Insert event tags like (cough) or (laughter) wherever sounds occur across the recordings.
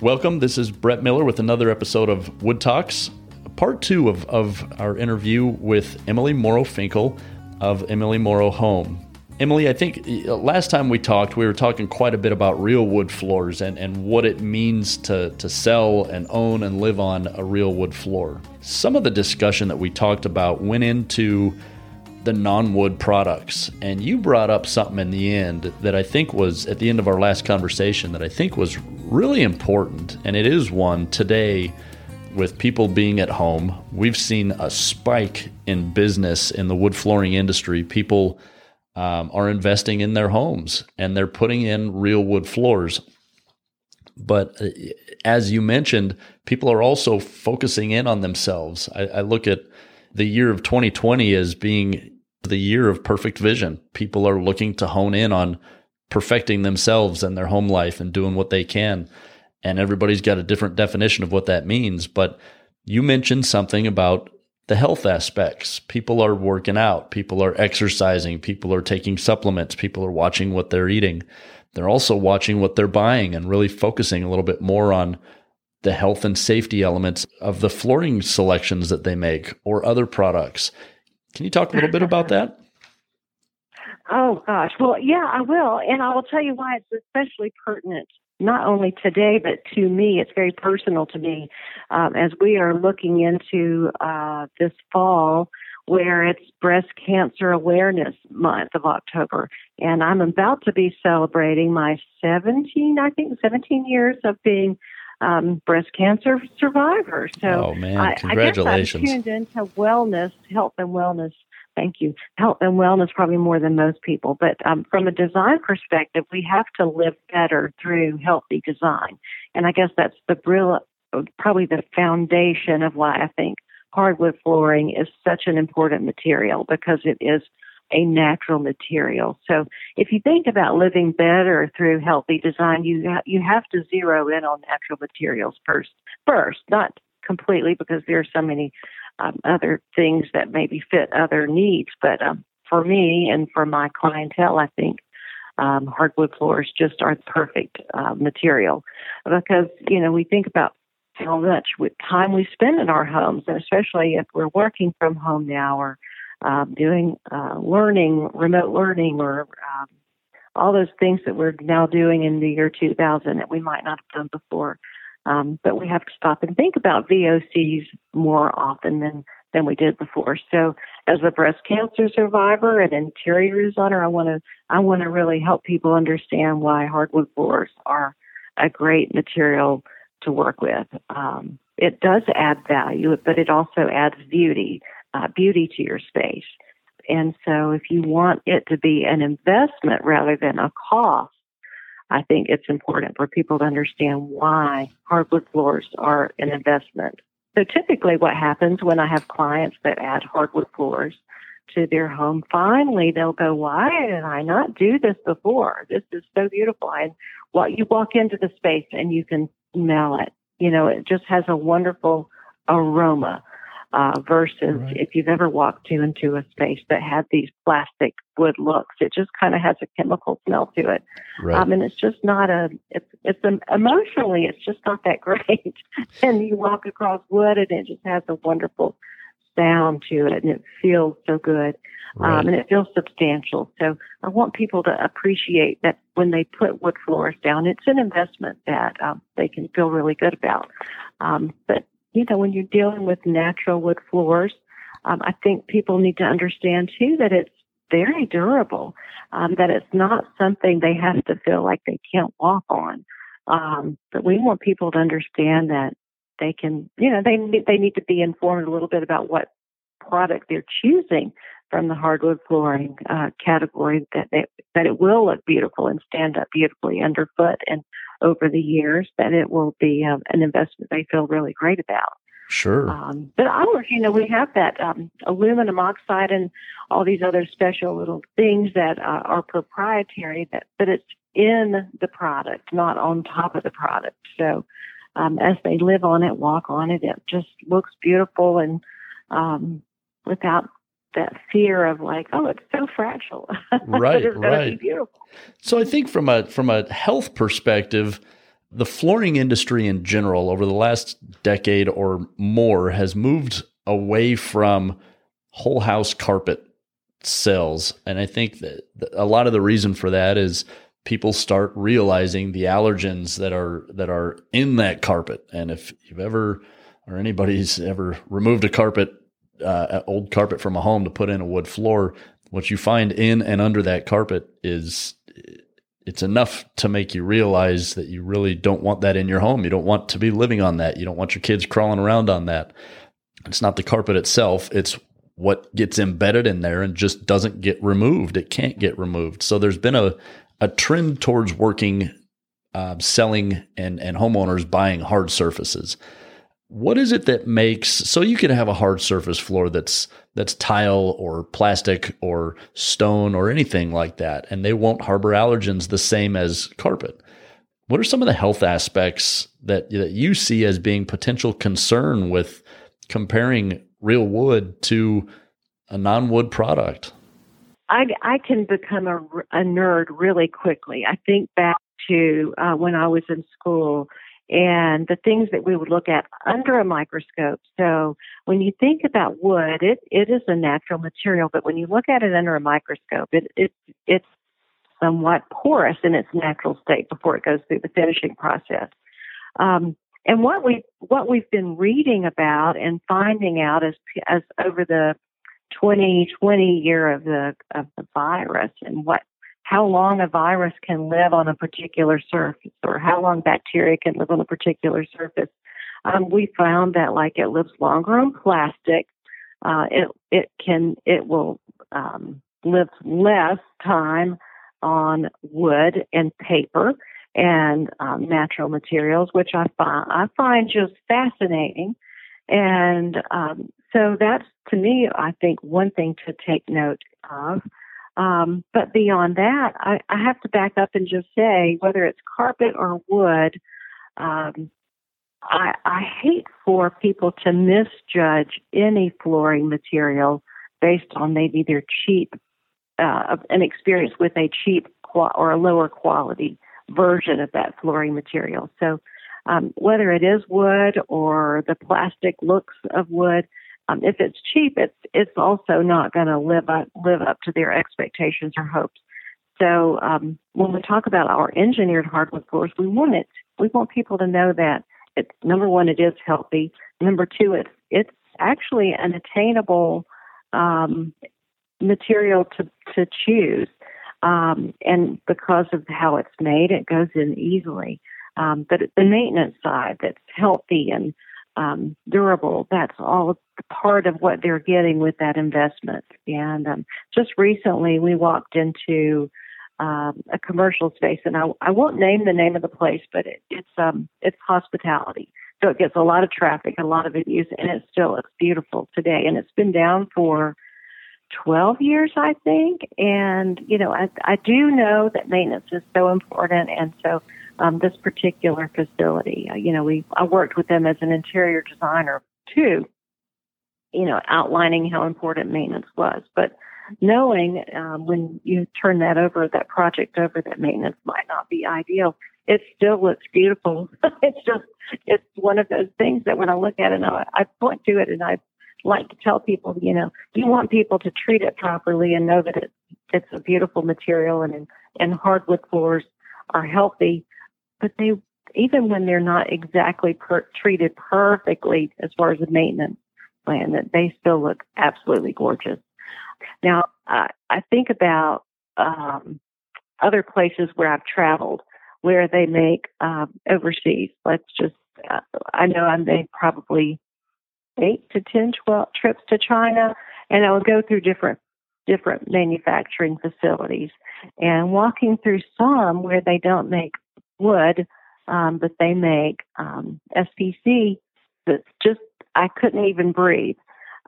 Welcome. This is Brett Miller with another episode of Wood Talks, part two of, of our interview with Emily Morrow Finkel of Emily Morrow Home. Emily, I think last time we talked, we were talking quite a bit about real wood floors and, and what it means to, to sell and own and live on a real wood floor. Some of the discussion that we talked about went into the non wood products, and you brought up something in the end that I think was at the end of our last conversation that I think was really important, and it is one today with people being at home. We've seen a spike in business in the wood flooring industry. People um, are investing in their homes and they're putting in real wood floors. But uh, as you mentioned, people are also focusing in on themselves. I, I look at the year of 2020 as being the year of perfect vision. People are looking to hone in on perfecting themselves and their home life and doing what they can. And everybody's got a different definition of what that means. But you mentioned something about the health aspects. People are working out, people are exercising, people are taking supplements, people are watching what they're eating. They're also watching what they're buying and really focusing a little bit more on the health and safety elements of the flooring selections that they make or other products. Can you talk a little bit about that? Oh gosh. Well, yeah, I will. And I will tell you why it's especially pertinent not only today, but to me, it's very personal to me um, as we are looking into uh, this fall where it's Breast Cancer Awareness Month of October. And I'm about to be celebrating my 17, I think, 17 years of being um, breast cancer survivor. So oh, man. Congratulations. I, I guess I'm tuned into wellness, health and wellness Thank you. Health and wellness probably more than most people, but um, from a design perspective, we have to live better through healthy design, and I guess that's the real, probably the foundation of why I think hardwood flooring is such an important material because it is a natural material. So if you think about living better through healthy design, you ha- you have to zero in on natural materials first. First, not completely because there are so many um, other things that maybe fit other needs. But um, for me and for my clientele, I think um, hardwood floors just aren't the perfect uh, material because you know we think about how much time we spend in our homes, and especially if we're working from home now or uh, doing uh, learning, remote learning, or um, all those things that we're now doing in the year 2000 that we might not have done before. Um, but we have to stop and think about VOCs more often than than we did before. So, as a breast cancer survivor and interior designer, I want to I want to really help people understand why hardwood floors are a great material to work with. Um, it does add value, but it also adds beauty, uh, beauty to your space. And so, if you want it to be an investment rather than a cost, I think it's important for people to understand why hardwood floors are an investment. So typically what happens when I have clients that add hardwood floors to their home, finally they'll go, why did I not do this before? This is so beautiful. And what you walk into the space and you can smell it. You know, it just has a wonderful aroma uh, versus right. if you've ever walked to into a space that had these plastic wood looks, it just kind of has a chemical smell to it, right. um, and it's just not a. It's it's um, emotionally, it's just not that (laughs) great. and you walk across wood, and it just has a wonderful sound to it, and it feels so good. Um, right. Um, and it feels substantial. So I want people to appreciate that when they put wood floors down, it's an investment that um, they can feel really good about. Um, but you know, when you're dealing with natural wood floors, um, I think people need to understand too that it's very durable, um, that it's not something they have to feel like they can't walk on. Um, but we want people to understand that they can, you know, they they need to be informed a little bit about what product they're choosing from the hardwood flooring uh, category. That they, that it will look beautiful and stand up beautifully underfoot and over the years that it will be um, an investment they feel really great about. Sure. Um, but ours, you know, we have that um, aluminum oxide and all these other special little things that uh, are proprietary. That, but it's in the product, not on top of the product. So um, as they live on it, walk on it, it just looks beautiful and um, without that fear of like, oh, it's so fragile. (laughs) Right, right. So I think from a from a health perspective, the flooring industry in general over the last decade or more has moved away from whole house carpet sales. And I think that a lot of the reason for that is people start realizing the allergens that are that are in that carpet. And if you've ever or anybody's ever removed a carpet, uh, old carpet from a home to put in a wood floor, what you find in and under that carpet is it's enough to make you realize that you really don't want that in your home. You don't want to be living on that. You don't want your kids crawling around on that. It's not the carpet itself, it's what gets embedded in there and just doesn't get removed. It can't get removed. So there's been a, a trend towards working, uh, selling, and, and homeowners buying hard surfaces. What is it that makes so you can have a hard surface floor that's that's tile or plastic or stone or anything like that, and they won't harbor allergens the same as carpet? What are some of the health aspects that that you see as being potential concern with comparing real wood to a non-wood product? I, I can become a, a nerd really quickly. I think back to uh, when I was in school and the things that we would look at under a microscope. So when you think about wood, it, it is a natural material, but when you look at it under a microscope, it, it it's somewhat porous in its natural state before it goes through the finishing process. Um, and what we what we've been reading about and finding out as as over the 2020 year of the of the virus and what how long a virus can live on a particular surface or how long bacteria can live on a particular surface. Um, we found that like it lives longer on plastic. Uh, it it can it will um, live less time on wood and paper and um, natural materials, which I find I find just fascinating. And um, so that's to me, I think, one thing to take note of. Um, but beyond that, I, I, have to back up and just say whether it's carpet or wood, um, I, I hate for people to misjudge any flooring material based on maybe their cheap, uh, an experience with a cheap or a lower quality version of that flooring material. So um, whether it is wood or the plastic looks of wood, um, if it's cheap, it's it's also not going to live up live up to their expectations or hopes. So um, when we talk about our engineered hardwood floors, we want it. We want people to know that it's number one, it is healthy. Number two, it's it's actually an attainable um, material to to choose. Um, and because of how it's made, it goes in easily. Um, but the maintenance side that's healthy and um, durable, that's all part of what they're getting with that investment. And um, just recently, we walked into um, a commercial space, and I, I won't name the name of the place, but it, it's um, it's hospitality. So it gets a lot of traffic, a lot of abuse, and it still looks beautiful today. And it's been down for 12 years, I think. And, you know, I, I do know that maintenance is so important. And so um, this particular facility, uh, you know, we I worked with them as an interior designer too, you know, outlining how important maintenance was. But knowing um, when you turn that over, that project over, that maintenance might not be ideal, it still looks beautiful. (laughs) it's just, it's one of those things that when I look at it, I, I point to it and I like to tell people, you know, you want people to treat it properly and know that it's it's a beautiful material and and hardwood floors are healthy, but they even when they're not exactly per, treated perfectly as far as the maintenance plan, that they still look absolutely gorgeous. Now, I, I think about um, other places where I've traveled where they make um, overseas. Let's just, uh, I know I made probably eight to ten, twelve trips to China, and I would go through different different manufacturing facilities and walking through some where they don't make wood, um, but they make um, SPC that's just I couldn't even breathe.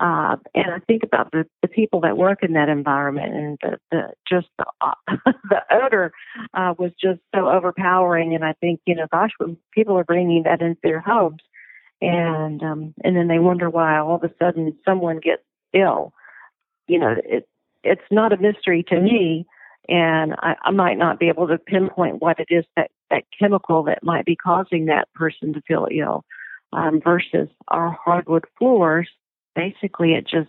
Uh, and I think about the, the people that work in that environment and the, the just the, uh, (laughs) the odor uh, was just so overpowering. And I think, you know, gosh, when people are bringing that into their homes, and um, and then they wonder why all of a sudden someone gets ill. You know, it it's not a mystery to me. And I, I might not be able to pinpoint what it is that, that chemical that might be causing that person to feel ill. Um, versus our hardwood floors, basically it just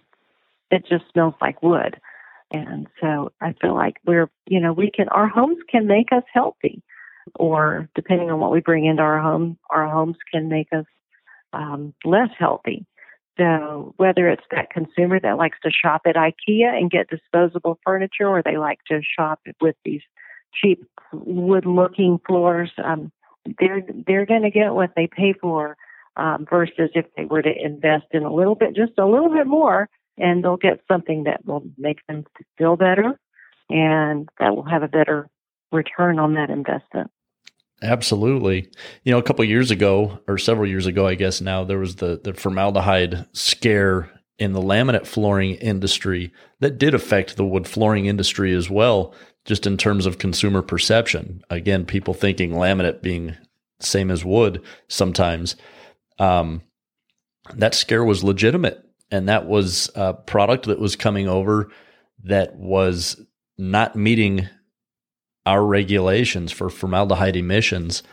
it just smells like wood. And so I feel like we're, you know, we can, our homes can make us healthy, or depending on what we bring into our home, our homes can make us um, less healthy. So whether it's that consumer that likes to shop at IKEA and get disposable furniture, or they like to shop with these cheap wood-looking floors, um, they're they're going to get what they pay for. Um, versus if they were to invest in a little bit, just a little bit more, and they'll get something that will make them feel better, and that will have a better return on that investment. Absolutely. You know, a couple years ago, or several years ago, I guess now, there was the, the formaldehyde scare in the laminate flooring industry that did affect the wood flooring industry as well, just in terms of consumer perception. Again, people thinking laminate being same as wood sometimes. Um, that scare was legitimate. And that was a product that was coming over that was not meeting our regulations for formaldehyde emissions.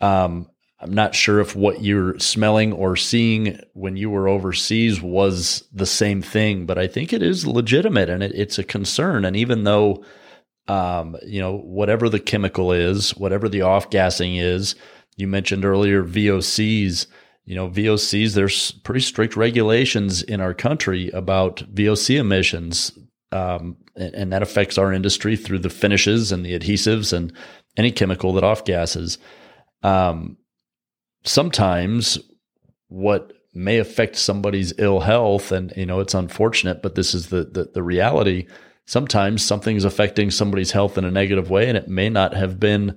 Um, I'm not sure if what you're smelling or seeing when you were overseas was the same thing, but I think it is legitimate and it, it's a concern. And even though, um, you know, whatever the chemical is, whatever the off gassing is, you mentioned earlier VOCs. You know, VOCs. There's pretty strict regulations in our country about VOC emissions um, and, and, that affects our industry through the finishes and the adhesives and any chemical that off gases. Um, sometimes what may affect somebody's ill health, and you know it's unfortunate, but this is the, the the reality. Sometimes something's affecting somebody's health in a negative way, and it may not have been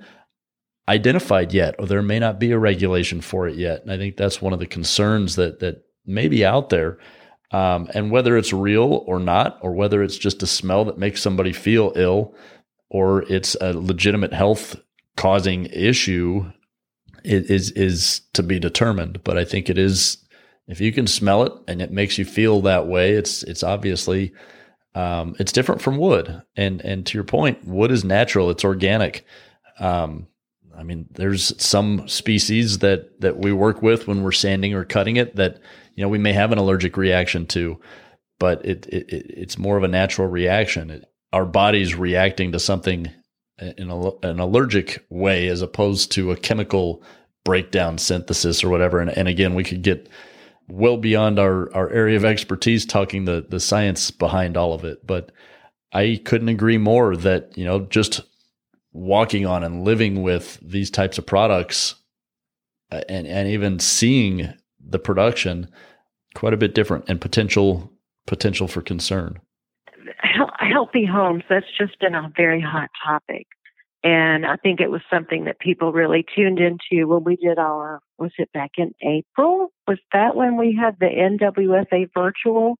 identified yet, or there may not be a regulation for it yet. And I think that's one of the concerns that that may be out there. Um, and whether it's real or not, or whether it's just a smell that makes somebody feel ill, or it's a legitimate health causing issue, is is to be determined. But I think it is if you can smell it and it makes you feel that way, it's it's obviously um, it's different from wood. And and to your point, wood is natural, it's organic. Um, I mean, there's some species that that we work with when we're sanding or cutting it that you know we may have an allergic reaction to, but it, it it's more of a natural reaction. It, our body's reacting to something in a, an allergic way as opposed to a chemical breakdown synthesis or whatever. And, and again, we could get well beyond our, our area of expertise talking the, the science behind all of it. But I couldn't agree more that, you know, just walking on and living with these types of products uh, and, and even seeing the production quite a bit different and potential potential for concern. Healthy homes, that's just been a very hot topic. And I think it was something that people really tuned into when we did our, was it back in April? Was that when we had the NWFA virtual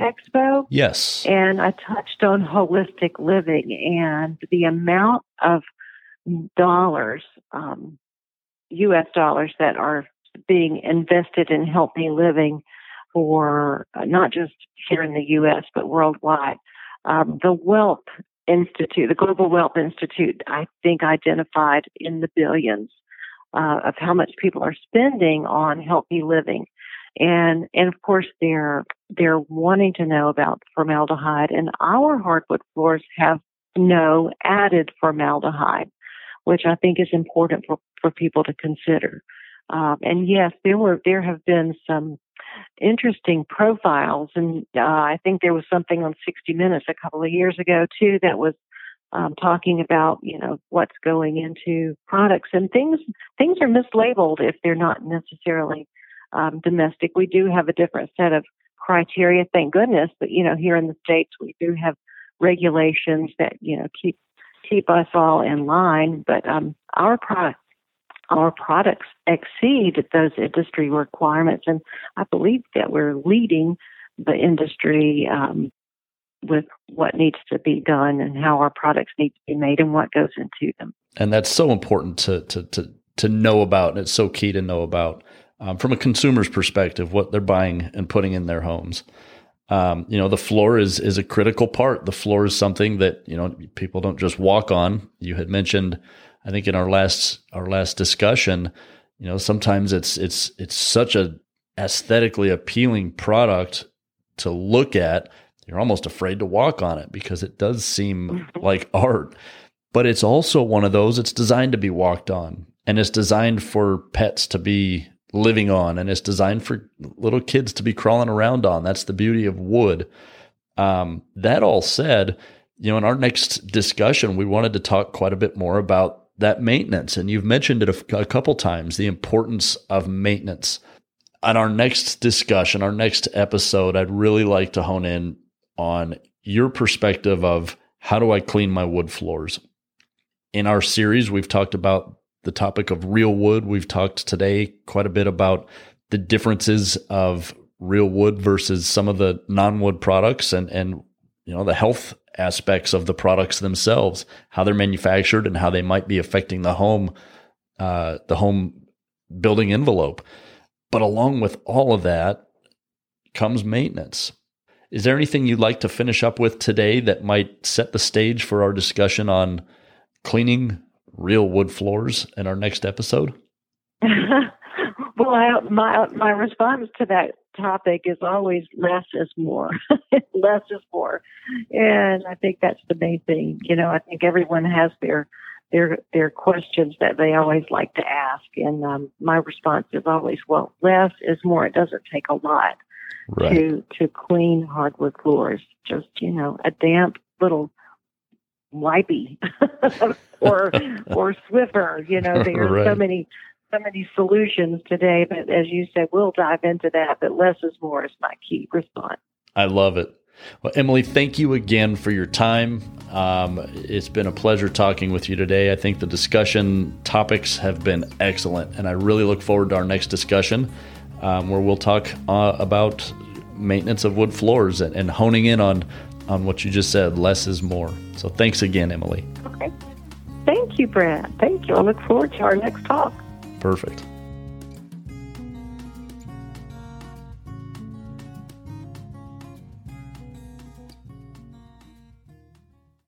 expo? Yes. And I touched on holistic living and the amount of dollars, um, US dollars that are being invested in healthy living for uh, not just here in the U.S. but worldwide. Um, the Wellness Institute, the Global Wellness Institute, I think identified in the billions uh, of how much people are spending on healthy living, and and of course they're they're wanting to know about formaldehyde, and our hardwood floors have no added formaldehyde, which I think is important for, for people to consider. Um, and yes, there were there have been some interesting profiles, and uh, I think there was something on 60 Minutes a couple of years ago too that was um, talking about you know what's going into products and things. Things are mislabeled if they're not necessarily um, domestic. We do have a different set of criteria, thank goodness. But you know, here in the states, we do have regulations that you know keep keep us all in line. But um, our product our products exceed those industry requirements. And I believe that we're leading the industry um, with what needs to be done and how our products need to be made and what goes into them. And that's so important to to to to know about, and it's so key to know about um, from a consumer's perspective what they're buying and putting in their homes. Um, you know, the floor is is a critical part. The floor is something that you know people don't just walk on. You had mentioned, I think, in our last our last discussion, you know, sometimes it's it's it's such a aesthetically appealing product to look at. You're almost afraid to walk on it because it does seem mm-hmm. like art. But it's also one of those. It's designed to be walked on, and it's designed for pets to be living on and it's designed for little kids to be crawling around on. That's the beauty of wood. Um, that all said, you know, in our next discussion, we wanted to talk quite a bit more about that maintenance. And you've mentioned it a, a couple times the importance of maintenance. On our next discussion, our next episode, I'd really like to hone in on your perspective of how do I clean my wood floors. In our series, we've talked about the topic of real wood. We've talked today quite a bit about the differences of real wood versus some of the non-wood products and and you know the health aspects of the products themselves, how they're manufactured and how they might be affecting the home uh, the home building envelope. But along with all of that comes maintenance. Is there anything you'd like to finish up with today that might set the stage for our discussion on cleaning real wood floors in our next episode? (laughs) well, I, my my response to that topic is always less is more. (laughs) less is more, and I think that's the main thing. You know, I think everyone has their their their questions that they always like to ask, and um, my response is always, well, less is more. It doesn't take a lot right. to to clean hardwood floors. Just you know, a damp little wipey (laughs) or or Swiffer. You know, there are right. so many so many solutions today. But as you said, we'll dive into that. But less is more is my key response. I love it. Well, Emily, thank you again for your time. Um, it's been a pleasure talking with you today. I think the discussion topics have been excellent, and I really look forward to our next discussion um, where we'll talk uh, about maintenance of wood floors and, and honing in on on what you just said less is more. So thanks again, Emily. Okay. Thank you, Brad. Thank you. I look forward to our next talk. Perfect.